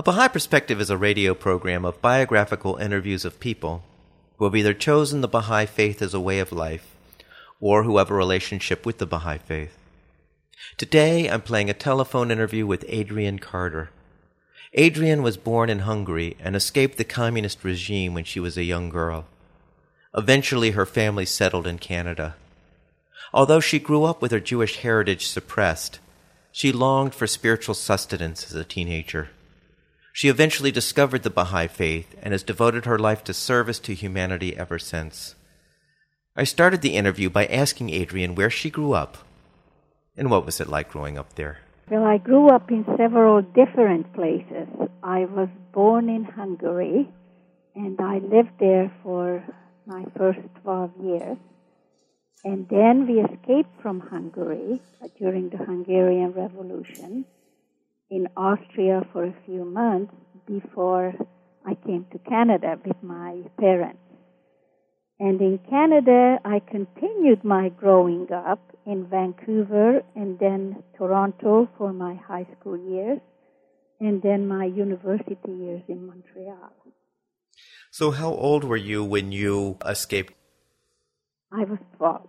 A Baha'i Perspective is a radio program of biographical interviews of people who have either chosen the Baha'i faith as a way of life or who have a relationship with the Baha'i faith. Today I'm playing a telephone interview with Adrienne Carter. Adrienne was born in Hungary and escaped the communist regime when she was a young girl. Eventually her family settled in Canada. Although she grew up with her Jewish heritage suppressed, she longed for spiritual sustenance as a teenager. She eventually discovered the Baha'i faith and has devoted her life to service to humanity ever since. I started the interview by asking Adrienne where she grew up and what was it like growing up there. Well, I grew up in several different places. I was born in Hungary and I lived there for my first 12 years. And then we escaped from Hungary during the Hungarian Revolution in Austria for a few months before I came to Canada with my parents. And in Canada, I continued my growing up in Vancouver and then Toronto for my high school years and then my university years in Montreal. So, how old were you when you escaped? I was 12.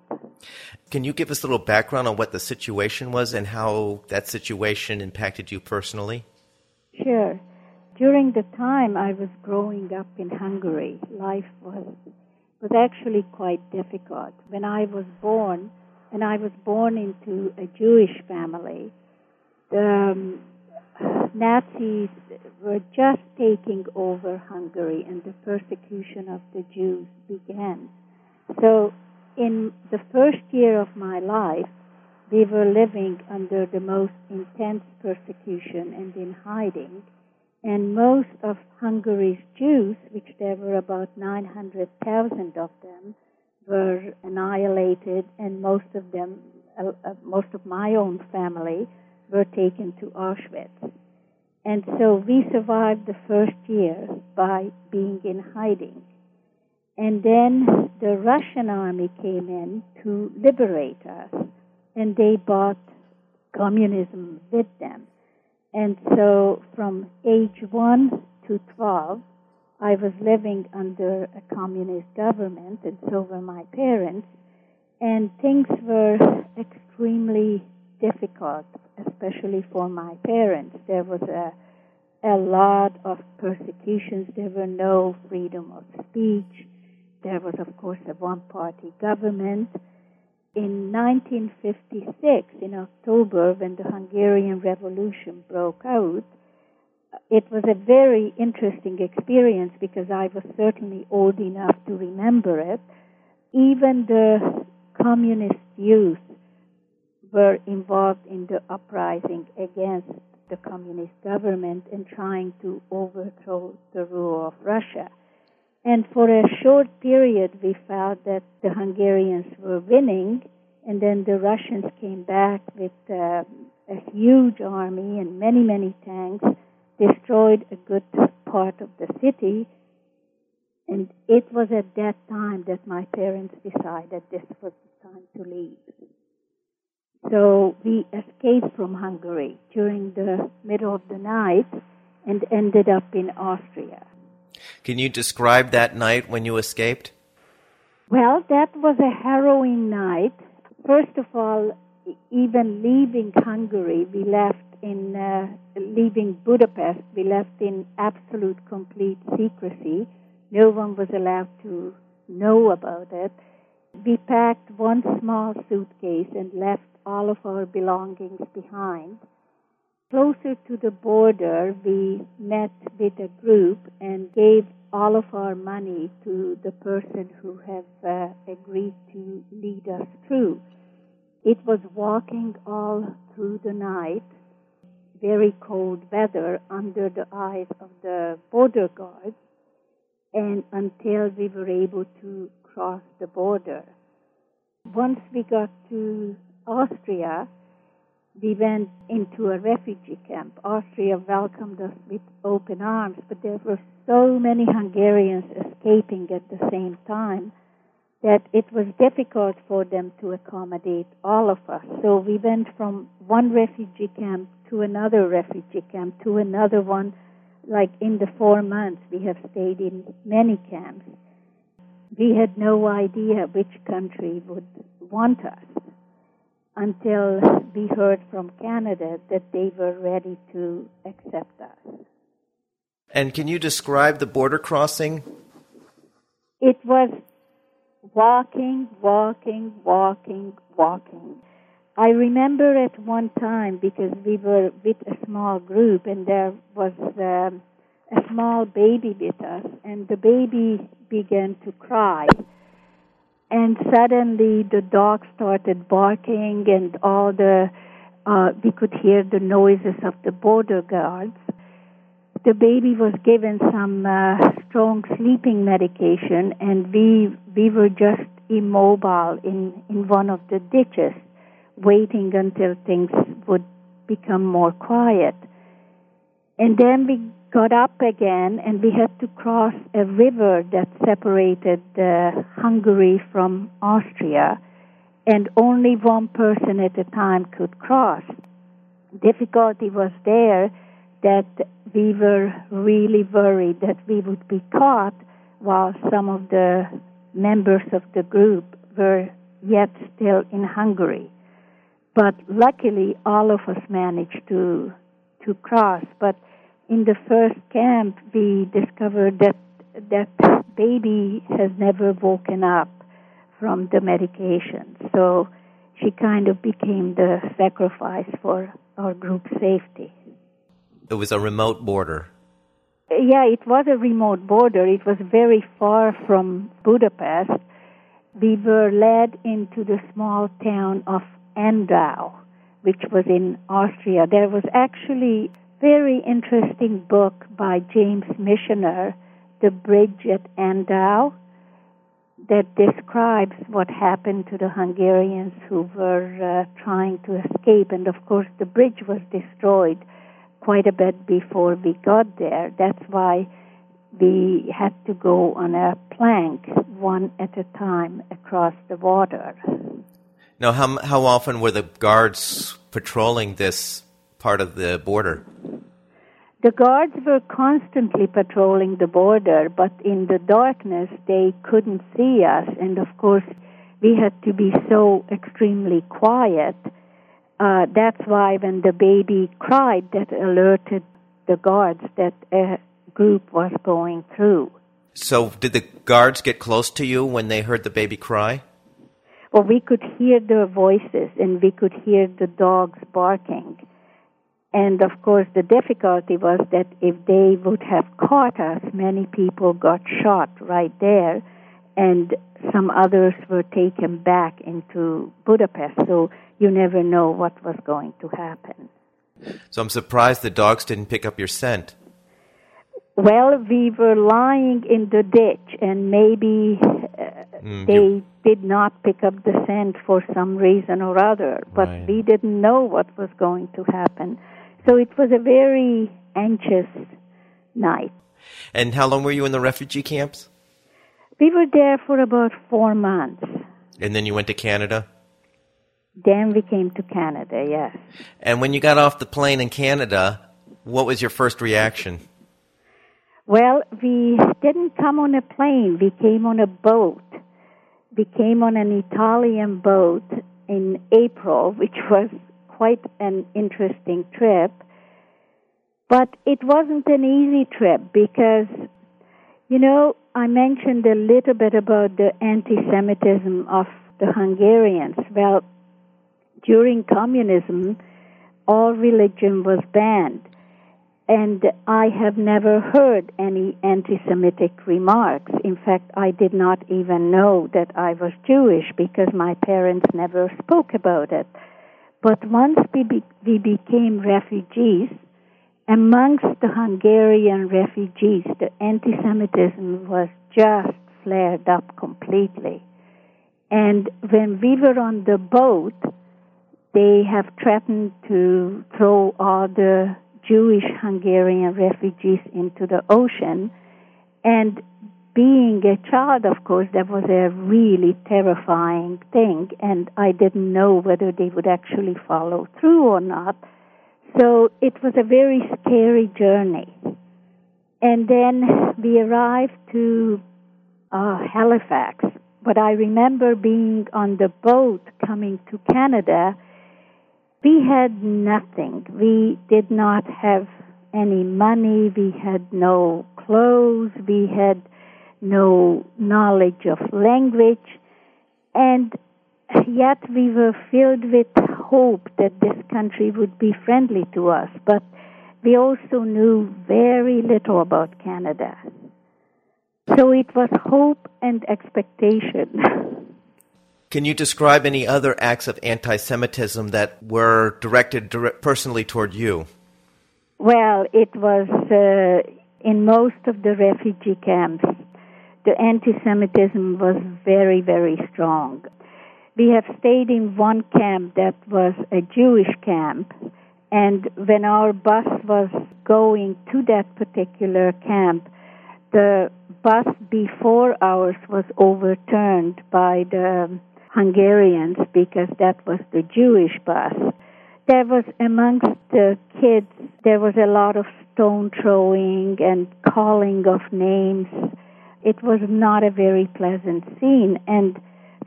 Can you give us a little background on what the situation was and how that situation impacted you personally? Sure. During the time I was growing up in Hungary, life was was actually quite difficult. When I was born, and I was born into a Jewish family, the um, Nazis were just taking over Hungary, and the persecution of the Jews began. So in the first year of my life, we were living under the most intense persecution and in hiding. And most of Hungary's Jews, which there were about 900,000 of them, were annihilated, and most of them, uh, uh, most of my own family, were taken to Auschwitz. And so we survived the first year by being in hiding. And then the Russian army came in to liberate us, and they brought communism with them. And so from age 1 to 12, I was living under a communist government, and so were my parents, and things were extremely difficult, especially for my parents. There was a, a lot of persecutions, there were no freedom of speech there was, of course, a one party government. In 1956, in October, when the Hungarian Revolution broke out, it was a very interesting experience because I was certainly old enough to remember it. Even the communist youth were involved in the uprising against the communist government and trying to overthrow the rule of Russia. And for a short period, we felt that the Hungarians were winning, and then the Russians came back with uh, a huge army and many, many tanks, destroyed a good part of the city. And it was at that time that my parents decided this was the time to leave. So we escaped from Hungary during the middle of the night and ended up in Austria. Can you describe that night when you escaped? Well, that was a harrowing night. First of all, even leaving Hungary, we left in uh, leaving Budapest, we left in absolute complete secrecy. No one was allowed to know about it. We packed one small suitcase and left all of our belongings behind closer to the border, we met with a group and gave all of our money to the person who have uh, agreed to lead us through. It was walking all through the night. very cold weather under the eyes of the border guards and until we were able to cross the border. Once we got to Austria, we went into a refugee camp. Austria welcomed us with open arms, but there were so many Hungarians escaping at the same time that it was difficult for them to accommodate all of us. So we went from one refugee camp to another refugee camp to another one. Like in the four months, we have stayed in many camps. We had no idea which country would want us until we heard from Canada that they were ready to accept us. And can you describe the border crossing? It was walking, walking, walking, walking. I remember at one time because we were with a small group and there was um, a small baby with us, and the baby began to cry. And suddenly the dog started barking, and all the uh, we could hear the noises of the border guards the baby was given some uh, strong sleeping medication, and we we were just immobile in in one of the ditches, waiting until things would become more quiet. And then we got up again, and we had to cross a river that separated uh, Hungary from Austria, and only one person at a time could cross. Difficulty was there that we were really worried that we would be caught while some of the members of the group were yet still in Hungary. But luckily, all of us managed to to cross. But in the first camp, we discovered that that baby has never woken up from the medication. So she kind of became the sacrifice for our group safety. It was a remote border. Yeah, it was a remote border. It was very far from Budapest. We were led into the small town of Andau, which was in Austria. There was actually very interesting book by James Michener, The Bridge at Andau, that describes what happened to the Hungarians who were uh, trying to escape. And of course, the bridge was destroyed quite a bit before we got there. That's why we had to go on a plank, one at a time, across the water. Now, how, how often were the guards patrolling this part of the border? The guards were constantly patrolling the border, but in the darkness they couldn't see us, and of course we had to be so extremely quiet uh, that's why when the baby cried, that alerted the guards that a group was going through. So, did the guards get close to you when they heard the baby cry? Well, we could hear their voices and we could hear the dogs barking. And of course, the difficulty was that if they would have caught us, many people got shot right there, and some others were taken back into Budapest. So you never know what was going to happen. So I'm surprised the dogs didn't pick up your scent. Well, we were lying in the ditch, and maybe uh, mm, they you... did not pick up the scent for some reason or other, but right. we didn't know what was going to happen. So it was a very anxious night. And how long were you in the refugee camps? We were there for about four months. And then you went to Canada? Then we came to Canada, yes. And when you got off the plane in Canada, what was your first reaction? Well, we didn't come on a plane. We came on a boat. We came on an Italian boat in April, which was quite an interesting trip. But it wasn't an easy trip because, you know, I mentioned a little bit about the anti Semitism of the Hungarians. Well, during communism, all religion was banned. And I have never heard any anti Semitic remarks. In fact, I did not even know that I was Jewish because my parents never spoke about it. But once we, be, we became refugees, amongst the Hungarian refugees, the anti Semitism was just flared up completely. And when we were on the boat, they have threatened to throw all the Jewish Hungarian refugees into the ocean. And being a child, of course, that was a really terrifying thing, and I didn't know whether they would actually follow through or not. So it was a very scary journey. And then we arrived to uh, Halifax. But I remember being on the boat coming to Canada. We had nothing. We did not have any money. We had no clothes. We had no knowledge of language. And yet we were filled with hope that this country would be friendly to us. But we also knew very little about Canada. So it was hope and expectation. Can you describe any other acts of anti Semitism that were directed personally toward you? Well, it was uh, in most of the refugee camps. The anti Semitism was very, very strong. We have stayed in one camp that was a Jewish camp, and when our bus was going to that particular camp, the bus before ours was overturned by the Hungarians because that was the Jewish bus. There was amongst the kids, there was a lot of stone throwing and calling of names. It was not a very pleasant scene. And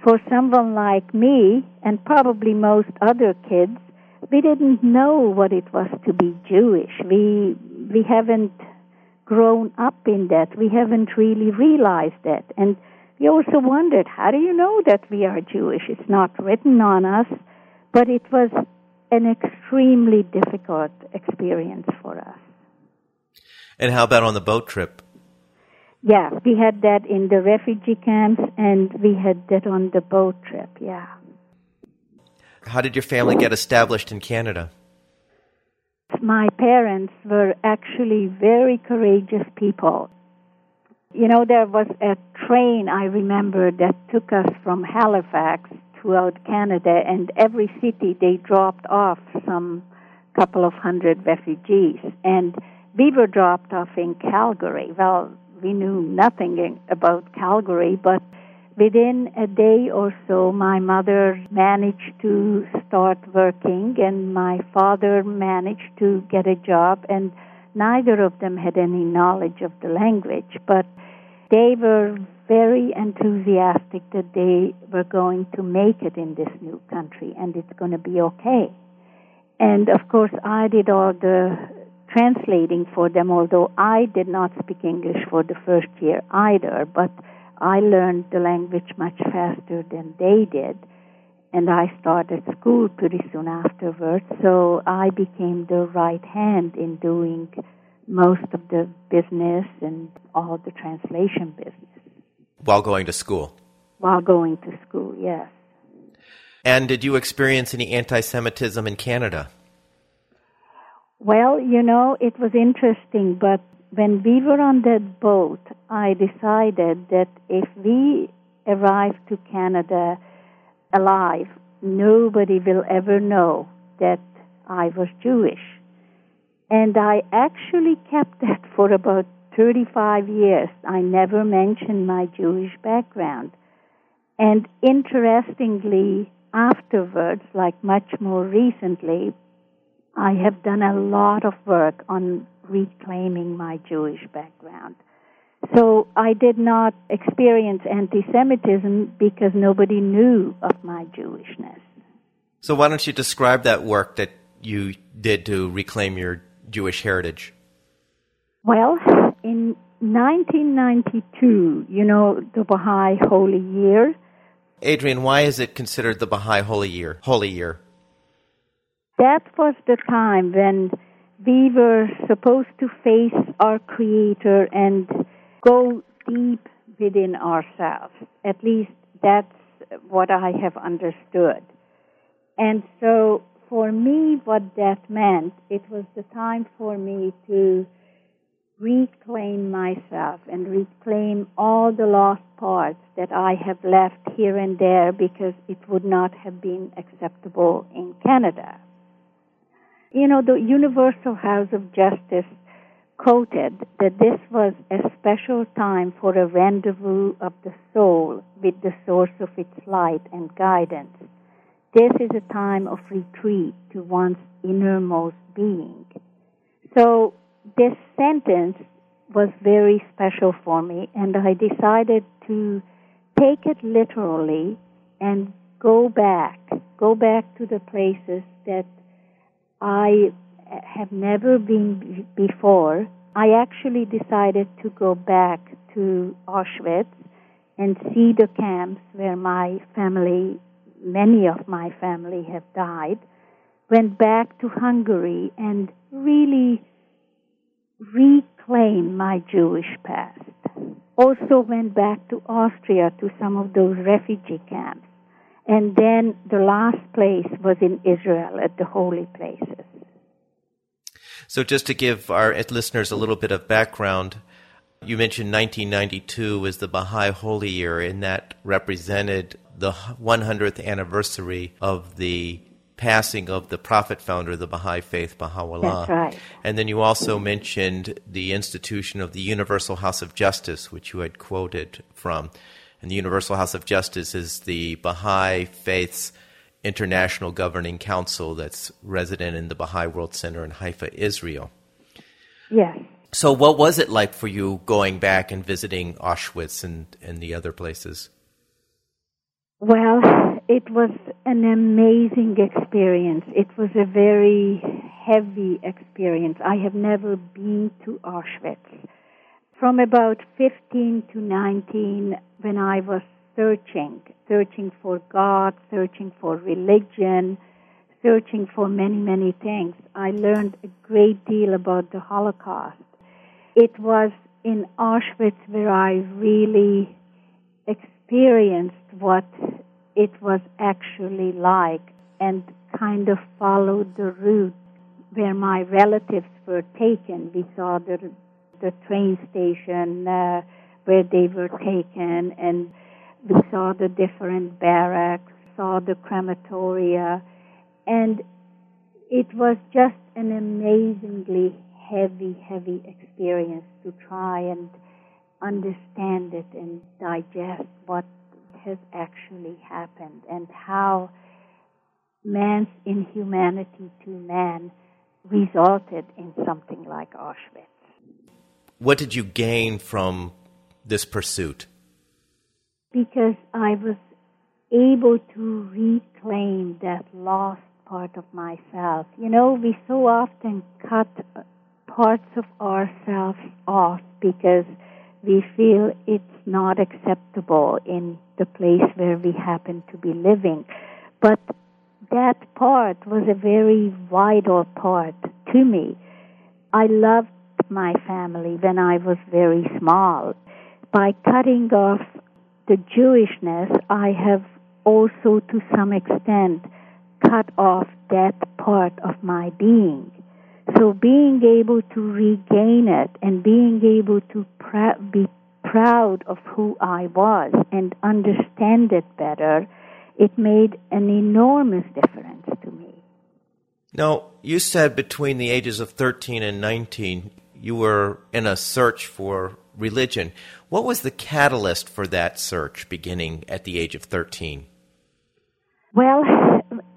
for someone like me, and probably most other kids, we didn't know what it was to be Jewish. We we haven't grown up in that. We haven't really realized that. And we also wondered, how do you know that we are Jewish? It's not written on us, but it was an extremely difficult experience for us. And how about on the boat trip? Yeah, we had that in the refugee camps and we had that on the boat trip, yeah. How did your family get established in Canada? my parents were actually very courageous people. You know, there was a train I remember that took us from Halifax throughout Canada, and every city they dropped off some couple of hundred refugees. And we were dropped off in Calgary. Well, we knew nothing about Calgary, but Within a day or so, my mother managed to start working, and my father managed to get a job, and neither of them had any knowledge of the language, but they were very enthusiastic that they were going to make it in this new country and it's going to be okay. And of course, I did all the translating for them, although I did not speak English for the first year either, but I learned the language much faster than they did, and I started school pretty soon afterwards, so I became the right hand in doing most of the business and all the translation business. While going to school? While going to school, yes. And did you experience any anti Semitism in Canada? Well, you know, it was interesting, but when we were on that boat, I decided that if we arrive to Canada alive, nobody will ever know that I was Jewish. And I actually kept that for about 35 years. I never mentioned my Jewish background. And interestingly, afterwards, like much more recently, I have done a lot of work on reclaiming my Jewish background. So I did not experience anti Semitism because nobody knew of my Jewishness. So why don't you describe that work that you did to reclaim your Jewish heritage? Well, in 1992, you know, the Baha'i Holy Year. Adrienne, why is it considered the Baha'i Holy Year? Holy Year. That was the time when we were supposed to face our Creator and go deep within ourselves. At least that's what I have understood. And so for me, what that meant, it was the time for me to reclaim myself and reclaim all the lost parts that I have left here and there because it would not have been acceptable in Canada. You know, the Universal House of Justice quoted that this was a special time for a rendezvous of the soul with the source of its light and guidance. This is a time of retreat to one's innermost being. So this sentence was very special for me, and I decided to take it literally and go back, go back to the places that I have never been before. I actually decided to go back to Auschwitz and see the camps where my family, many of my family have died. Went back to Hungary and really reclaim my Jewish past. Also went back to Austria to some of those refugee camps. And then the last place was in Israel at the holy places. So, just to give our listeners a little bit of background, you mentioned 1992 was the Baha'i Holy Year, and that represented the 100th anniversary of the passing of the prophet founder of the Baha'i faith, Baha'u'llah. That's right. And then you also mentioned the institution of the Universal House of Justice, which you had quoted from. And the Universal House of Justice is the Baha'i faith's international governing council that's resident in the Baha'i World Center in Haifa, Israel. Yes. So, what was it like for you going back and visiting Auschwitz and, and the other places? Well, it was an amazing experience. It was a very heavy experience. I have never been to Auschwitz. From about 15 to 19, when I was searching, searching for God, searching for religion, searching for many, many things, I learned a great deal about the Holocaust. It was in Auschwitz where I really experienced what it was actually like and kind of followed the route where my relatives were taken. We saw the the train station uh, where they were taken, and we saw the different barracks, saw the crematoria, and it was just an amazingly heavy, heavy experience to try and understand it and digest what has actually happened and how man's inhumanity to man resulted in something like Auschwitz. What did you gain from this pursuit? Because I was able to reclaim that lost part of myself. You know, we so often cut parts of ourselves off because we feel it's not acceptable in the place where we happen to be living. But that part was a very vital part to me. I loved my family when I was very small. By cutting off the Jewishness, I have also to some extent cut off that part of my being. So being able to regain it and being able to pr- be proud of who I was and understand it better, it made an enormous difference to me. Now, you said between the ages of 13 and 19, you were in a search for religion. What was the catalyst for that search beginning at the age of 13? Well,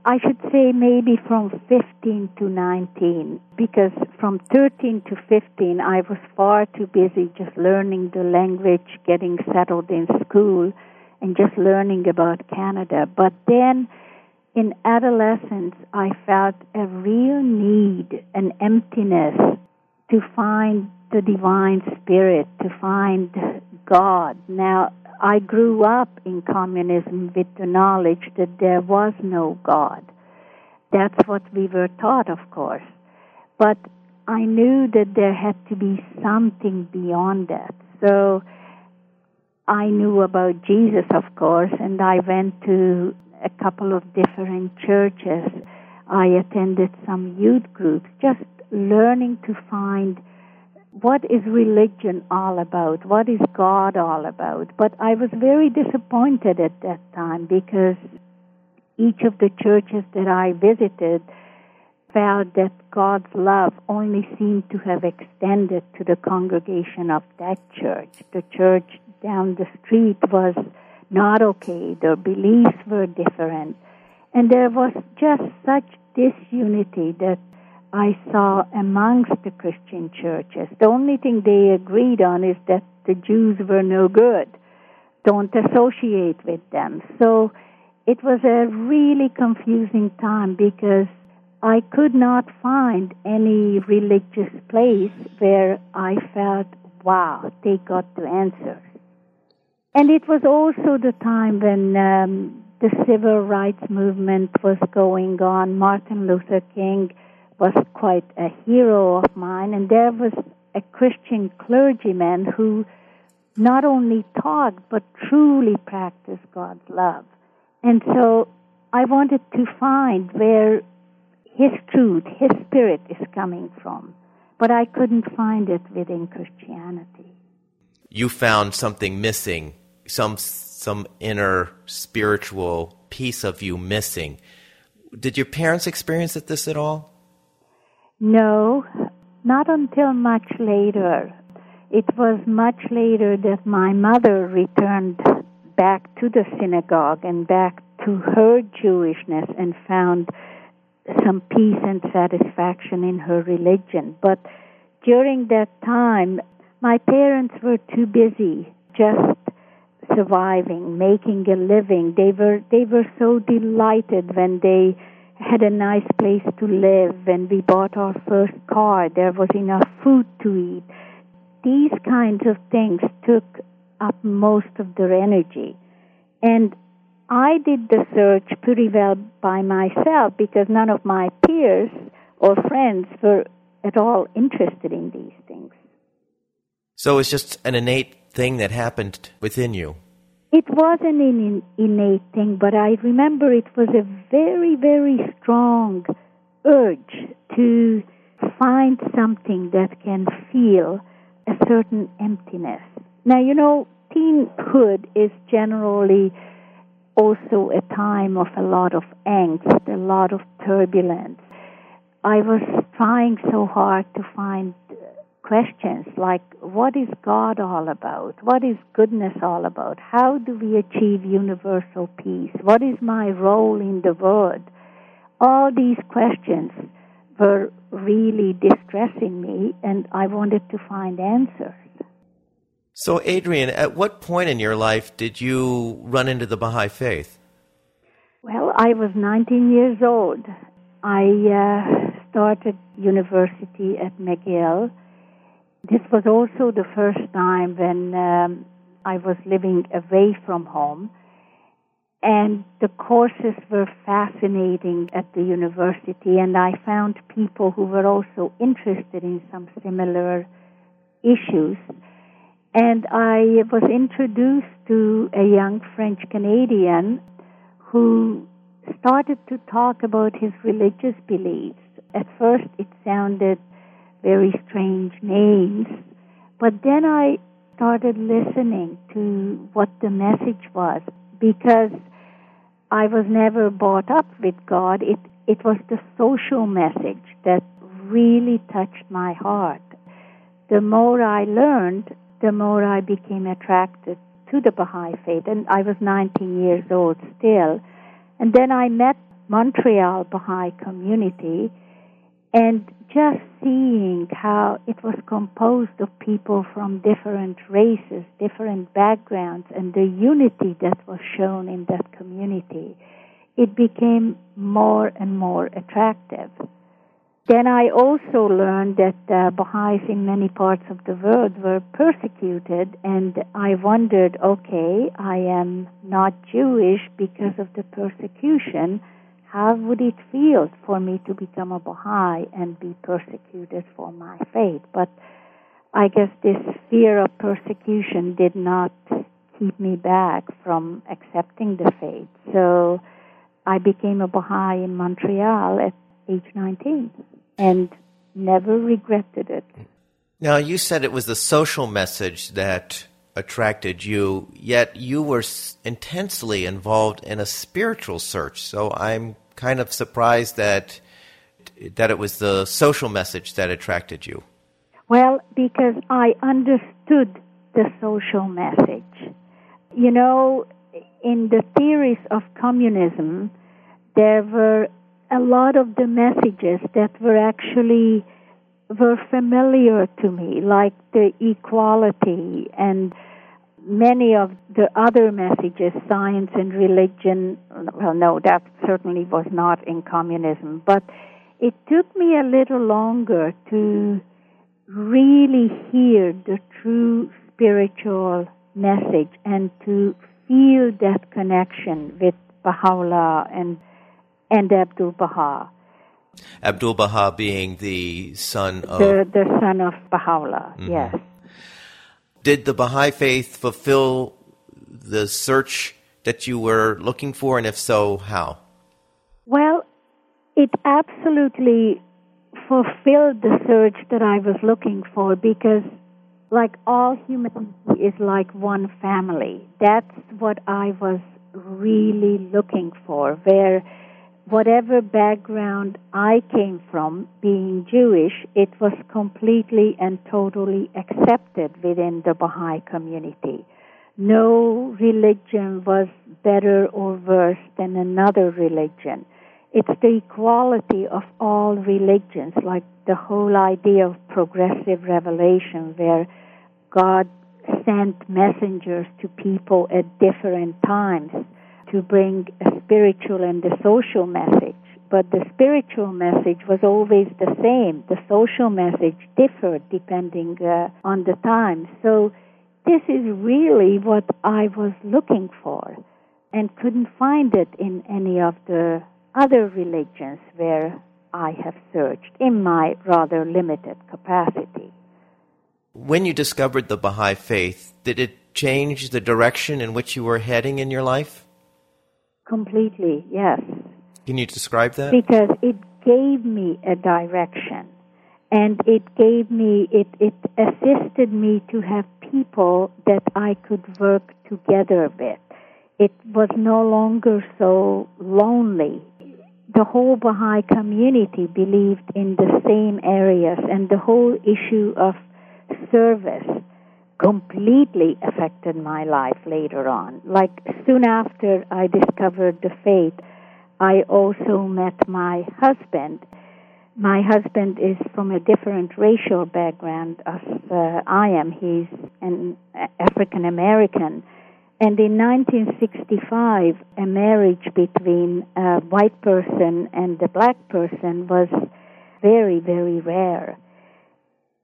I should say maybe from 15 to 19, because from 13 to 15, I was far too busy just learning the language, getting settled in school, and just learning about Canada. But then in adolescence, I felt a real need, an emptiness to find the divine spirit, to find God. Now, I grew up in communism with the knowledge that there was no God. That's what we were taught, of course. But I knew that there had to be something beyond that. So I knew about Jesus, of course, and I went to a couple of different churches. I attended some youth groups, just learning to find what is religion all about? What is God all about? But I was very disappointed at that time because each of the churches that I visited felt that God's love only seemed to have extended to the congregation of that church. The church down the street was not okay, their beliefs were different. And there was just such disunity that I saw amongst the Christian churches. The only thing they agreed on is that the Jews were no good. Don't associate with them. So it was a really confusing time because I could not find any religious place where I felt, wow, they got the answers. And it was also the time when um, the civil rights movement was going on. Martin Luther King was quite a hero of mine, and there was a Christian clergyman who not only taught but truly practiced God's love. And so I wanted to find where his truth, his spirit is coming from, but I couldn't find it within Christianity. You found something missing, some some inner spiritual piece of you missing. Did your parents experience this at all? No, not until much later. It was much later that my mother returned back to the synagogue and back to her Jewishness and found some peace and satisfaction in her religion. But during that time, my parents were too busy just surviving, making a living. They were they were so delighted when they had a nice place to live. When we bought our first car, there was enough food to eat. These kinds of things took up most of their energy. And I did the search pretty well by myself because none of my peers or friends were at all interested in these things. So it's just an innate thing that happened within you. It wasn't an innate thing, but I remember it was a very, very strong urge to find something that can feel a certain emptiness. Now, you know, teenhood is generally also a time of a lot of angst, a lot of turbulence. I was trying so hard to find questions like what is God all about? What is goodness all about? How do we achieve universal peace? What is my role in the world? All these questions were really distressing me, and I wanted to find answers. So, Adrienne, at what point in your life did you run into the Baha'i faith? Well, I was 19 years old. I uh, started university at McGill this was also the first time when um, I was living away from home. And the courses were fascinating at the university, and I found people who were also interested in some similar issues. And I was introduced to a young French Canadian who started to talk about his religious beliefs. At first, it sounded very strange names. But then I started listening to what the message was because I was never brought up with God. It, it was the social message that really touched my heart. The more I learned, the more I became attracted to the Baha'i faith. And I was 19 years old still. And then I met Montreal Baha'i community and just seeing how it was composed of people from different races, different backgrounds, and the unity that was shown in that community, it became more and more attractive. Then I also learned that uh, Baha'is in many parts of the world were persecuted, and I wondered okay, I am not Jewish because of the persecution how would it feel for me to become a Baha'i and be persecuted for my faith? But I guess this fear of persecution did not keep me back from accepting the faith. So I became a Baha'i in Montreal at age 19 and never regretted it. Now, you said it was the social message that attracted you, yet you were intensely involved in a spiritual search. So I'm kind of surprised that that it was the social message that attracted you. Well, because I understood the social message. You know, in the theories of communism, there were a lot of the messages that were actually were familiar to me, like the equality and many of the other messages, science and religion. Well, no, that certainly was not in communism, but it took me a little longer to really hear the true spiritual message and to feel that connection with Baha'u'llah and and Abdul Baha. Abdul Baha being the son of the, the son of Baha'u'llah. Mm-hmm. Yes. Did the Baha'i faith fulfill the search that you were looking for, and if so, how? Well, it absolutely fulfilled the search that I was looking for because, like all humanity, is like one family. That's what I was really looking for, where whatever background I came from, being Jewish, it was completely and totally accepted within the Baha'i community. No religion was better or worse than another religion. It's the equality of all religions, like the whole idea of progressive revelation, where God sent messengers to people at different times to bring a spiritual and a social message. But the spiritual message was always the same. The social message differed depending uh, on the time. So this is really what I was looking for and couldn't find it in any of the other religions where I have searched in my rather limited capacity. When you discovered the Baha'i faith, did it change the direction in which you were heading in your life? Completely, yes. Can you describe that? Because it gave me a direction and it gave me it it assisted me to have people that I could work together with. It was no longer so lonely. The whole Baha'i community believed in the same areas and the whole issue of service completely affected my life later on. Like soon after I discovered the faith, I also met my husband. My husband is from a different racial background as uh, I am. He's an African American. And in 1965, a marriage between a white person and a black person was very, very rare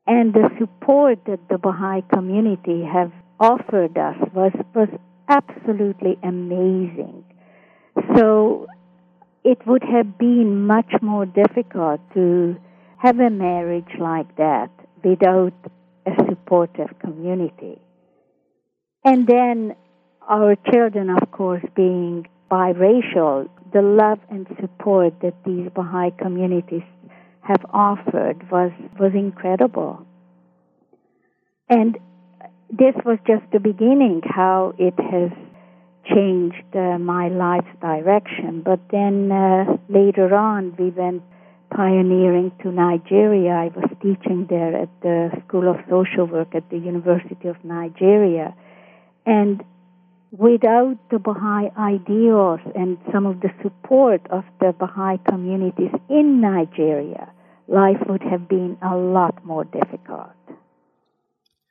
and the support that the Baha'i community have offered us was was absolutely amazing. So it would have been much more difficult to have a marriage like that without a supportive community. And then our children, of course, being biracial, the love and support that these Baha'i communities have offered was was incredible. And this was just the beginning how it has changed uh, my life's direction. But then uh, later on, we went pioneering to Nigeria. I was teaching there at the School of Social Work at the University of Nigeria. And without the Baha'i ideals and some of the support of the Baha'i communities in Nigeria, life would have been a lot more difficult.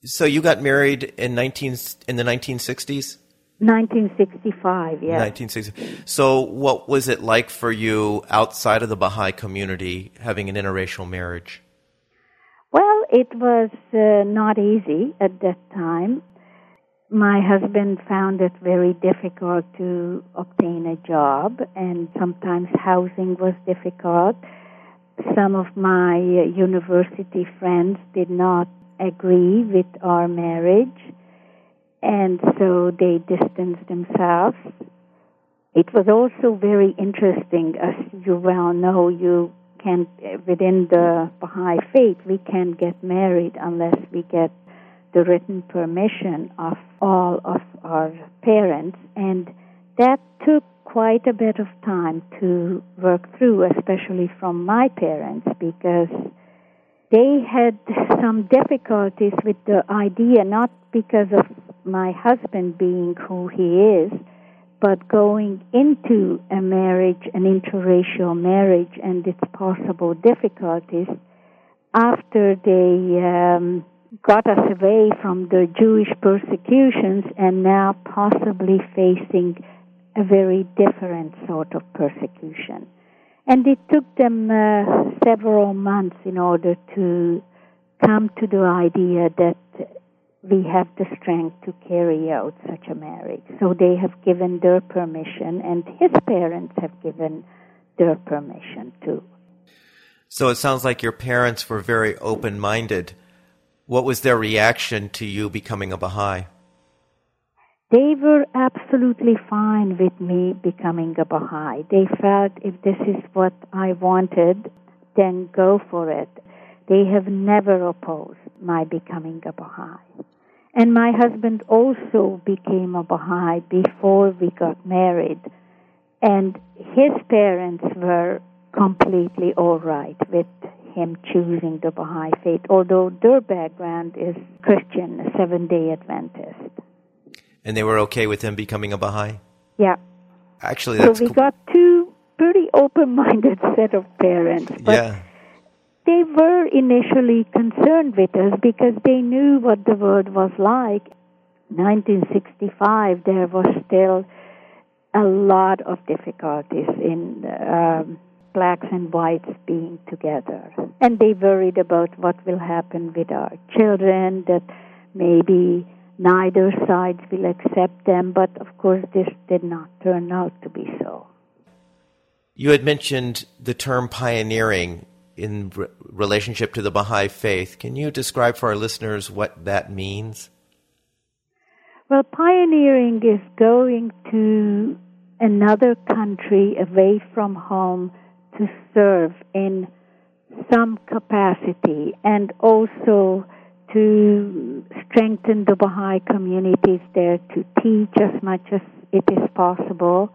So you got married in 19 in the 1960s? 1965, yeah. 1960. So what was it like for you outside of the Baha'i community having an interracial marriage? Well, it was uh, not easy at that time my husband found it very difficult to obtain a job, and sometimes housing was difficult. Some of my uh, university friends did not agree with our marriage, and so they distanced themselves. It was also very interesting, as you well know, you can uh, within the Baha'i faith we can't get married unless we get the written permission of all of our parents and that took quite a bit of time to work through especially from my parents because they had some difficulties with the idea not because of my husband being who he is but going into a marriage, an interracial marriage, and its possible difficulties after they um, got us away from the Jewish persecutions and now possibly facing a very different sort of persecution. And it took them uh, several months in order to come to the idea that we have the strength to carry out such a marriage. So they have given their permission, and his parents have given their permission too. So it sounds like your parents were very open minded. What was their reaction to you becoming a Baha'i? They were absolutely fine with me becoming a Baha'i. They felt if this is what I wanted, then go for it. They have never opposed my becoming a Baha'i. And my husband also became a Baha'i before we got married. And his parents were completely all right with him choosing the Baha'i faith, although their background is Christian, a seven day Adventist. And they were okay with him becoming a Baha'i? Yeah. Actually, that's So we got two pretty open minded set of parents. But yeah. they were initially concerned with us because they knew what the world was like. 1965, there was still a lot of difficulties in um, blacks and whites being together. And they worried about what will happen with our children, that maybe neither sides will accept them, but of course, this did not turn out to be so. You had mentioned the term pioneering in re- relationship to the Baha'i faith. Can you describe for our listeners what that means? Well, pioneering is going to another country away from home to serve in some capacity and also to strengthen the Baha'i communities there, to teach as much as it is possible.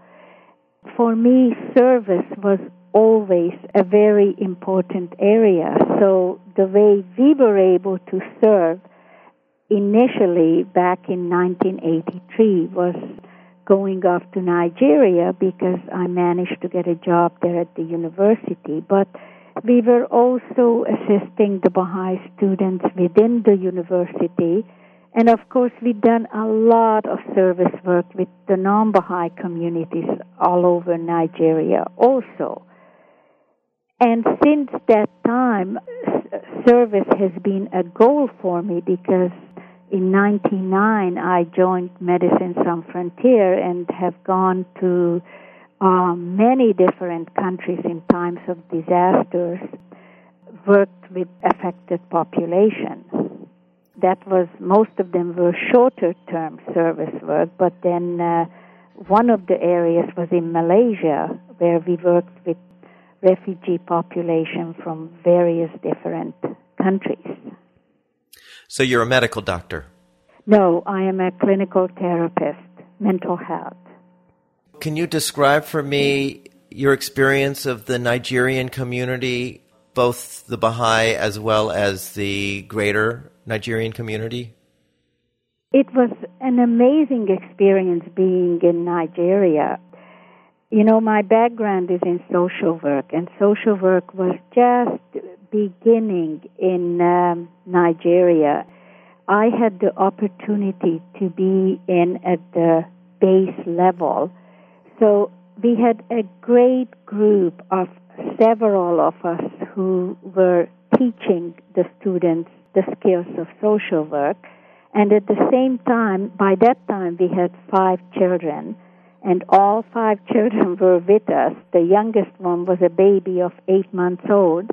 For me, service was always a very important area. So the way we were able to serve initially back in 1983 was going off to Nigeria because I managed to get a job there at the university. But we were also assisting the Baha'i students within the university. And of course, we've done a lot of service work with the non Baha'i communities all over Nigeria also. And since that time, service has been a goal for me because in 99 I joined Médecins Sans Frontières and have gone to um, many different countries in times of disasters, worked with affected population. That was most of them were shorter term service work, but then uh, one of the areas was in Malaysia where we worked with refugee population from various different countries. So you're a medical doctor. No, I am a clinical therapist, mental health. Can you describe for me your experience of the Nigerian community, both the Baha'i as well as the greater Nigerian community? It was an amazing experience being in Nigeria. You know, my background is in social work, and social work was just beginning in um, Nigeria. I had the opportunity to be in at the base level. So we had a great group of several of us who were teaching the students the skills of social work. And at the same time, by that time, we had five children and all five children were with us. The youngest one was a baby of eight months old,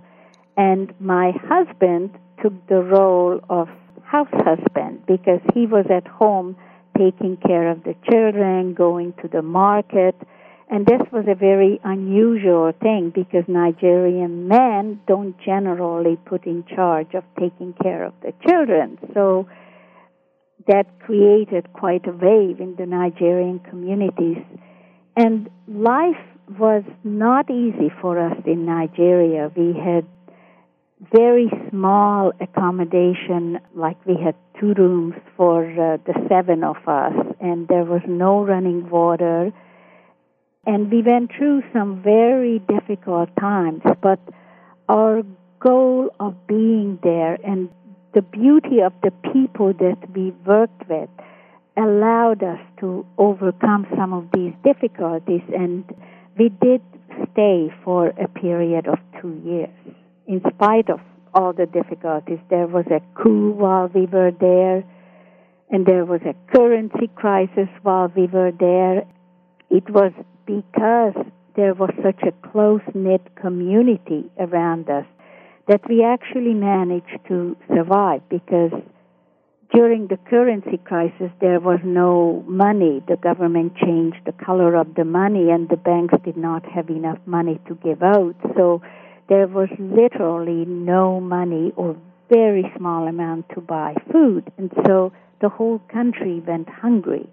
and my husband took the role of house husband because he was at home taking care of the children, going to the market, And this was a very unusual thing because Nigerian men don't generally put in charge of taking care of the children. So that created quite a wave in the Nigerian communities. And life was not easy for us in Nigeria. We had very small accommodation, like we had two rooms for uh, the seven of us, and there was no running water. And we went through some very difficult times, but our goal of being there and the beauty of the people that we worked with allowed us to overcome some of these difficulties, and we did stay for a period of two years in spite of all the difficulties. There was a coup while we were there, and there was a currency crisis while we were there. It was because there was such a close knit community around us that we actually managed to survive because during the currency crisis there was no money. The government changed the color of the money and the banks did not have enough money to give out. So there was literally no money or very small amount to buy food. And so the whole country went hungry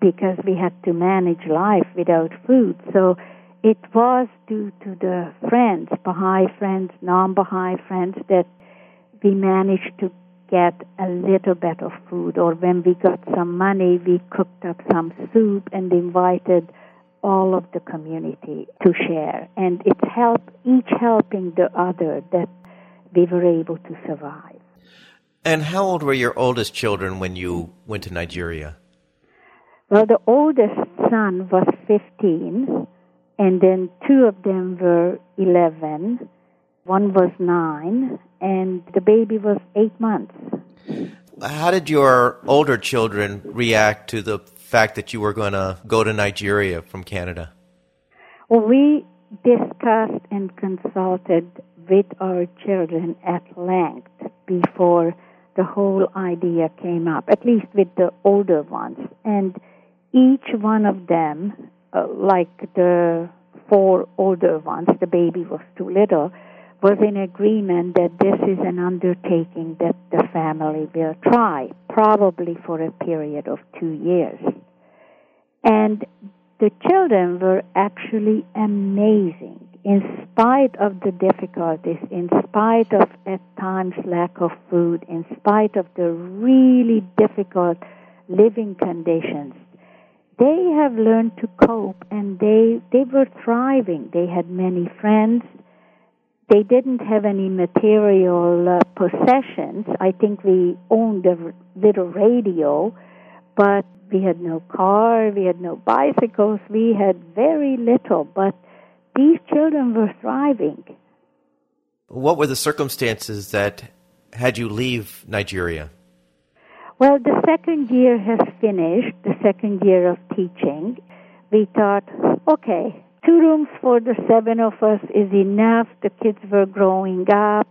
because we had to manage life without food. So it was due to the friends, Baha'i friends, non Baha'i friends, that we managed to get a little bit of food. Or when we got some money, we cooked up some soup and invited all of the community to share. And it's help each helping the other that we were able to survive. And how old were your oldest children when you went to Nigeria? Well, the oldest son was 15, and then two of them were 11. One was 9, and the baby was 8 months. How did your older children react to the fact that you were going to go to Nigeria from Canada? Well, we discussed and consulted with our children at length before the whole idea came up, at least with the older ones. And each one of them, uh, like the four older ones, the baby was too little, was in agreement that this is an undertaking that the family will try, probably for a period of two years. And the children were actually amazing in spite of the difficulties, in spite of at times lack of food, in spite of the really difficult living conditions. They have learned to cope and they, they were thriving. They had many friends. They didn't have any material uh, possessions. I think we owned a little radio, but we had no car, we had no bicycles, we had very little, but these children were thriving. What were the circumstances that had you leave Nigeria? Well, the second year has finished, the second year of teaching. We thought, okay, two rooms for the seven of us is enough. The kids were growing up.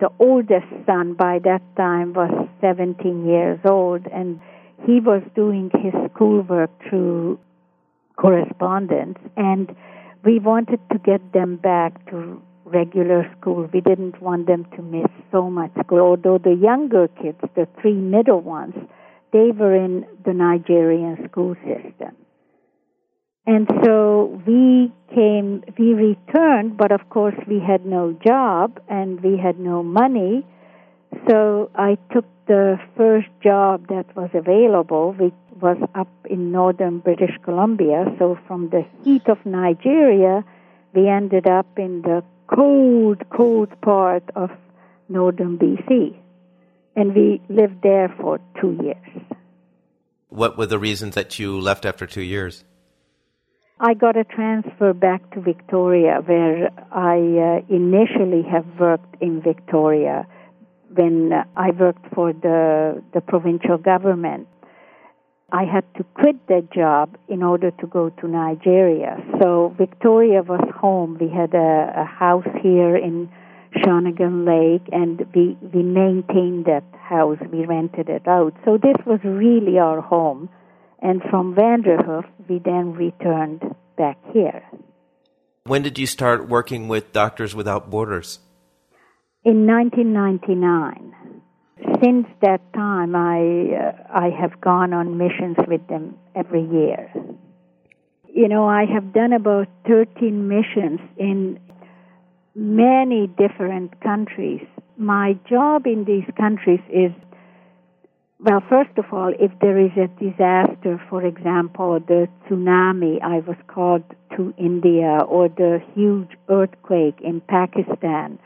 The oldest son by that time was 17 years old, and he was doing his schoolwork through correspondence, and we wanted to get them back to regular school. We didn't want them to miss so much school. Although the younger kids, the three middle ones, they were in the Nigerian school system. And so we came, we returned, but of course we had no job and we had no money. So I took the first job that was available, which was up in northern British Columbia. So from the heat of Nigeria, we ended up in the cold, cold part of northern BC. And we lived there for two years. What were the reasons that you left after two years? I got a transfer back to Victoria, where I uh, initially have worked in Victoria when uh, I worked for the, the provincial government. I had to quit that job in order to go to Nigeria. So Victoria was home. We had a, a house here in Shawnigan Lake, and we we maintained that house. We rented it out. So this was really our home. And from Vanderhoof, we then returned back here. When did you start working with Doctors Without Borders? In 1999. Since that time, I uh, I have gone on missions with them every year. You know, I have done about 13 missions in many different countries. My job in these countries is well, first of all, if there is a disaster, for example, the tsunami, I was called to India, or the huge earthquake in Pakistan.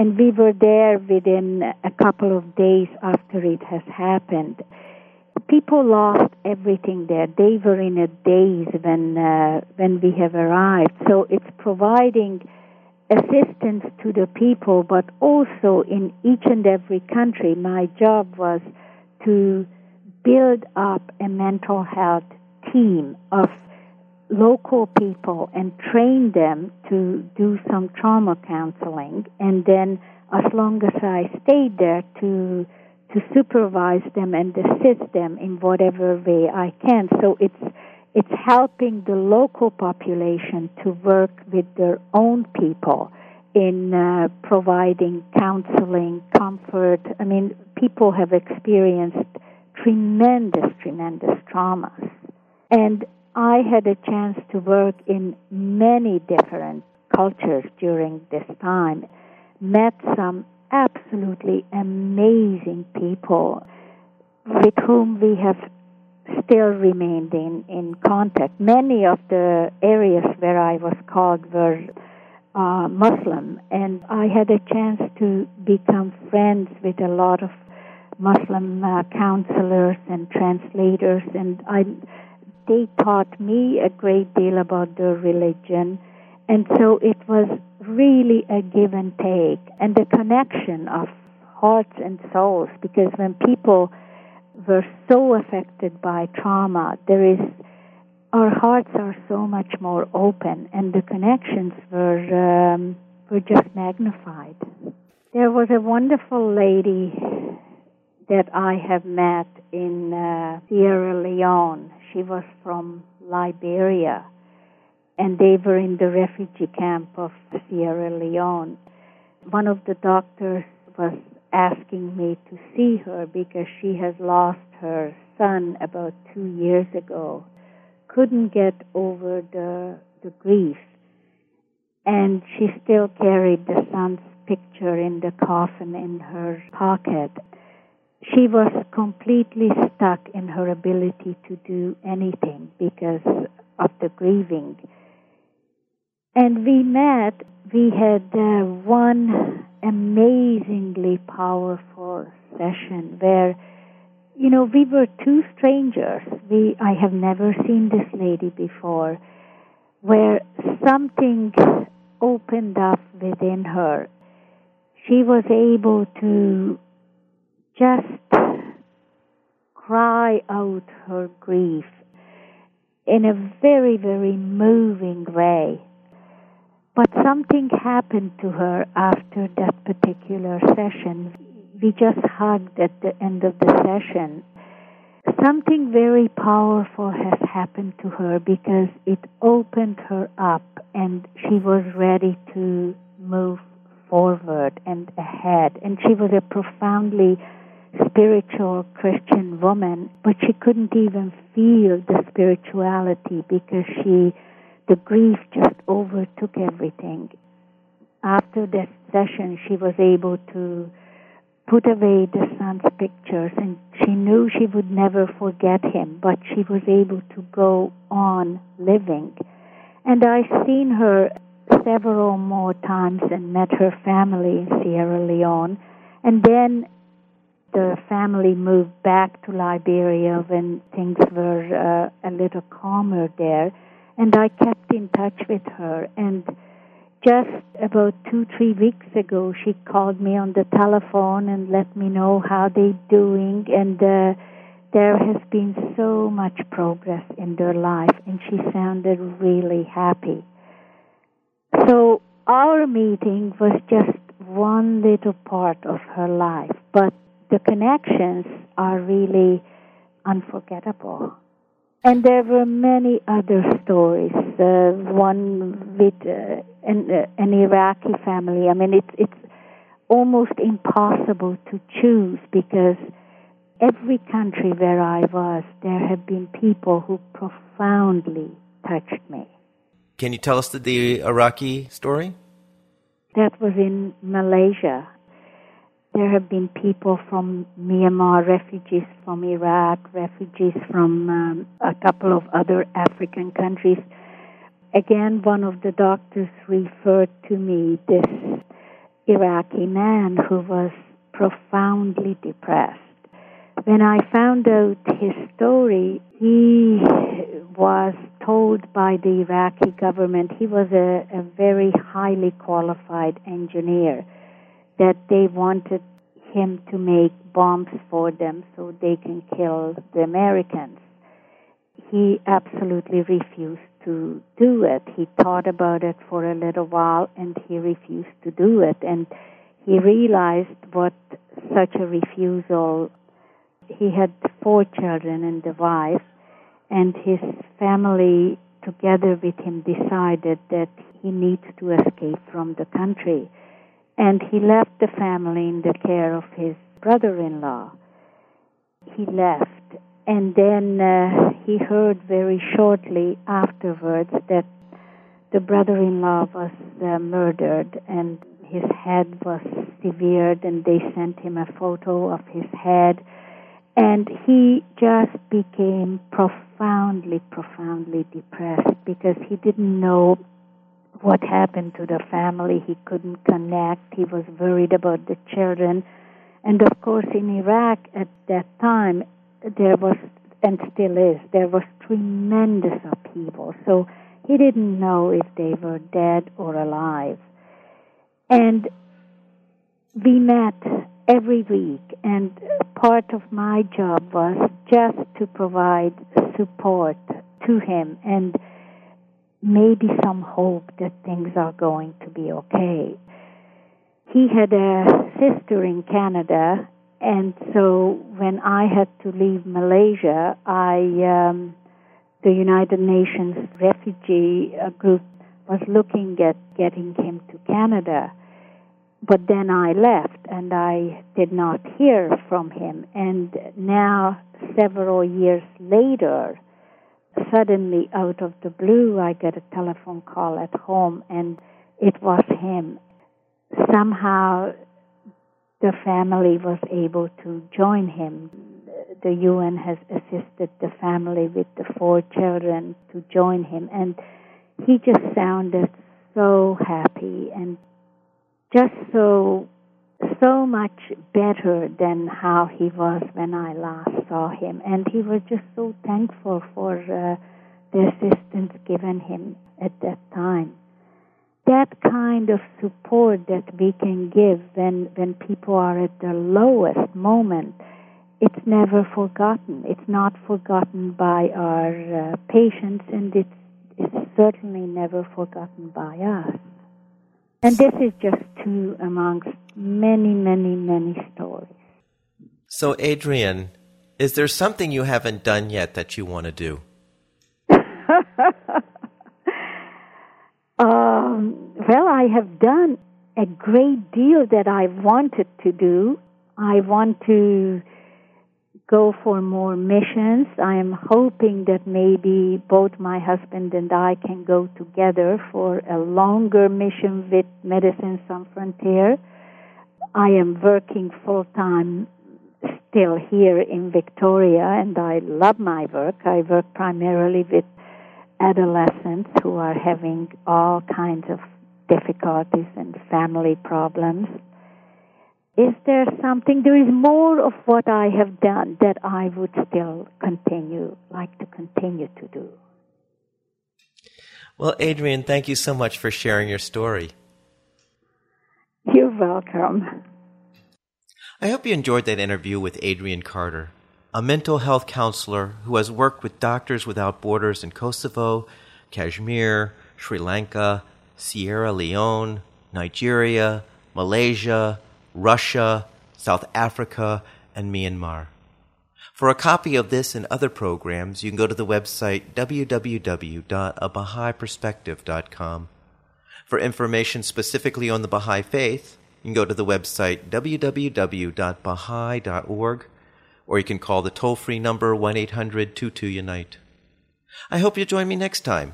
And we were there within a couple of days after it has happened. People lost everything there. They were in a daze when uh, when we have arrived. So it's providing assistance to the people, but also in each and every country. My job was to build up a mental health team of local people and train them to do some trauma counseling and then as long as I stayed there to to supervise them and assist them in whatever way I can. So it's it's helping the local population to work with their own people in uh, providing counseling, comfort. I mean, people have experienced tremendous, tremendous traumas. And I had a chance to work in many different cultures during this time, met some absolutely amazing people with whom we have still remained in, in contact. Many of the areas where I was called were uh, Muslim, and I had a chance to become friends with a lot of Muslim uh, counselors and translators, and I, they taught me a great deal about their religion, and so it was really a give and take, and the connection of hearts and souls, because when people were so affected by trauma, there is our hearts are so much more open, and the connections were um, were just magnified. There was a wonderful lady that I have met in uh, Sierra Leone. She was from Liberia, and they were in the refugee camp of Sierra Leone. One of the doctors was asking me to see her because she has lost her son about two years ago. Couldn't get over the the grief. And she still carried the son's picture in the coffin in her pocket she was completely stuck in her ability to do anything because of the grieving and we met we had uh, one amazingly powerful session where you know, we were two strangers. We, I have never seen this lady before, where something opened up within her. She was able to just cry out her grief in a very, very moving way. But something happened to her after that particular session we just hugged at the end of the session. Something very powerful has happened to her because it opened her up and she was ready to move forward and ahead. And she was a profoundly spiritual Christian woman, but she couldn't even feel the spirituality because she, the grief just overtook everything. After that session, she was able to put away the son's pictures and she knew she would never forget him, but she was able to go on living. And I've seen her several more times and met her family in Sierra Leone. And then the family moved back to Liberia when things were uh, a little calmer there. And I kept in touch with her. And just about two, three weeks ago, she called me on the telephone and let me know how they're doing, and uh, there has been so much progress in their life, and she sounded really happy. So our meeting was just one little part of her life, but the connections are really unforgettable. And there were many other stories. Uh, one with uh, an, uh, an Iraqi family. I mean, it's it's almost impossible to choose because every country where I was, there have been people who profoundly touched me. Can you tell us the, the Iraqi story? That was in Malaysia. There have been people from Myanmar, refugees from Iraq, refugees from um, a couple of other African countries. Again, one of the doctors referred to me this Iraqi man who was profoundly depressed. When I found out his story, he was told by the Iraqi government, he was a, a very highly qualified engineer, that they wanted him to make bombs for them so they can kill the Americans. He absolutely refused to do it. He thought about it for a little while and he refused to do it. And he realized what such a refusal. He had four children and a wife, and his family, together with him, decided that he needs to escape from the country. And he left the family in the care of his brother in law. He left and then uh, he heard very shortly afterwards that the brother-in-law was uh, murdered and his head was severed and they sent him a photo of his head and he just became profoundly profoundly depressed because he didn't know what happened to the family. He couldn't connect. He was worried about the children. And of course in iraq at that time there was and still is there was tremendous upheaval so he didn't know if they were dead or alive. And we met every week. And part of my job was just to provide support to him. And maybe some hope that things are going to be okay he had a sister in canada and so when I had to leave Malaysia, I um, the United Nations refugee uh, group was looking at getting him to Canada. But then I left and I did not hear from him. And now, several years later, suddenly out of the blue, I get a telephone call at home and it was him. Somehow the family was able to join him. The UN has assisted the family with the four children to join him, and he just sounded so happy and just so so much better than how he was when I last saw him, and he was just so thankful for uh, the assistance given him at that time that kind of support that we can give when, when people are at their lowest moment, it's never forgotten. It's not forgotten by our uh, patients, and it's, it's certainly never forgotten by us. And this is just two amongst many, many, many stories. So, Adrienne, is there something you haven't done yet that you want to do? Um, well, I have done a great deal that I wanted to do. I want to go for more missions. I am hoping that maybe both my husband and I can go together for a longer mission with Médecins Sans Frontières. I am working full time still here in Victoria and I love my work. I work primarily with adolescents who are having all kinds of difficulties and family problems. Is there something, there is more of what I have done that I would still continue, like to continue to do. Well, Adrienne, thank you so much for sharing your story. You're welcome. I hope you enjoyed that interview with Adrienne Carter a mental health counselor who has worked with Doctors Without Borders in Kosovo, Kashmir, Sri Lanka, Sierra Leone, Nigeria, Malaysia, Russia, South Africa, and Myanmar. For a copy of this and other programs, you can go to the website www.abahaiperspective.com. For information specifically on the Baha'i Faith, you can go to the website www.baha'i.org or you can call the toll free number 1 800 22 Unite. I hope you'll join me next time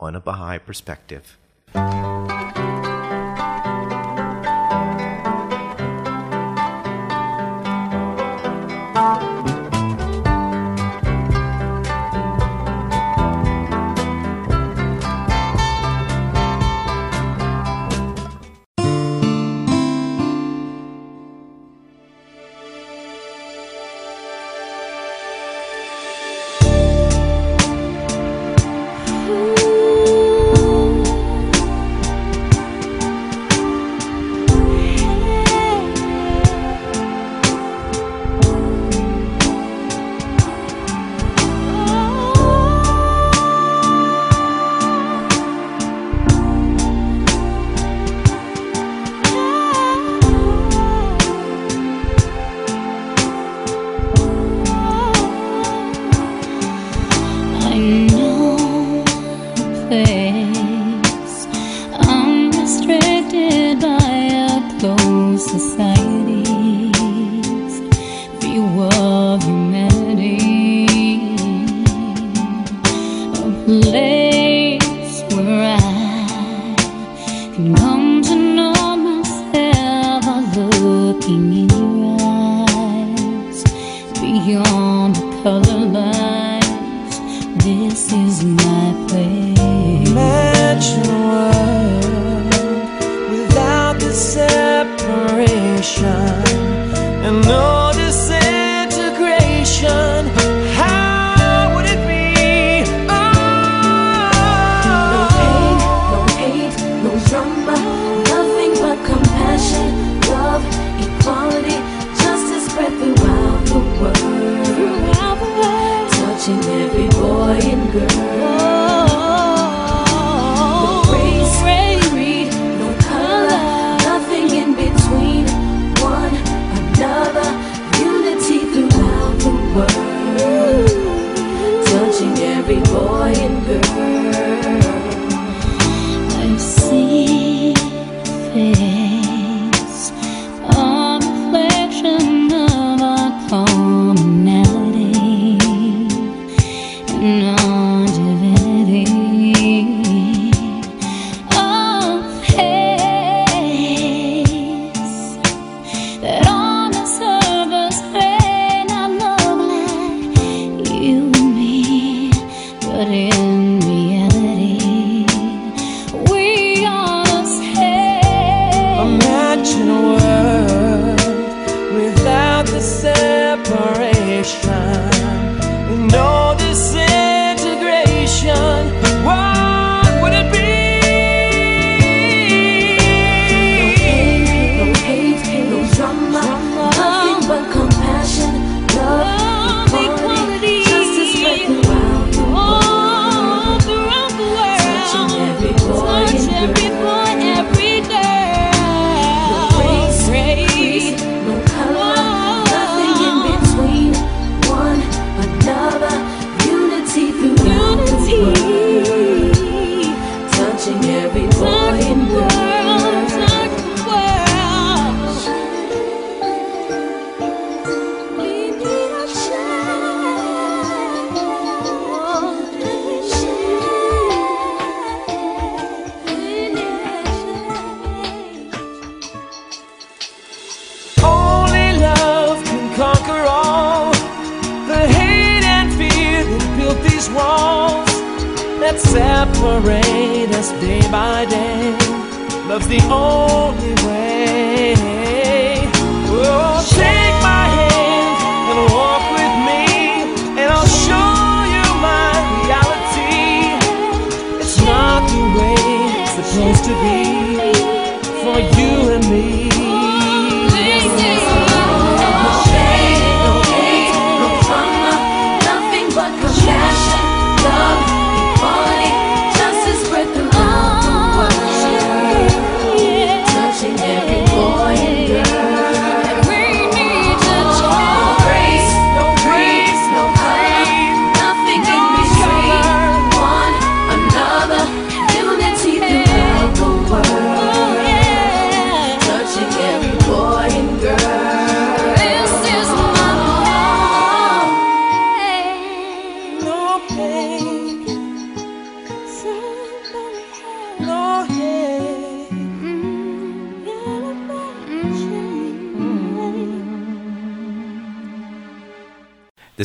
on a Baha'i Perspective. boy and girl.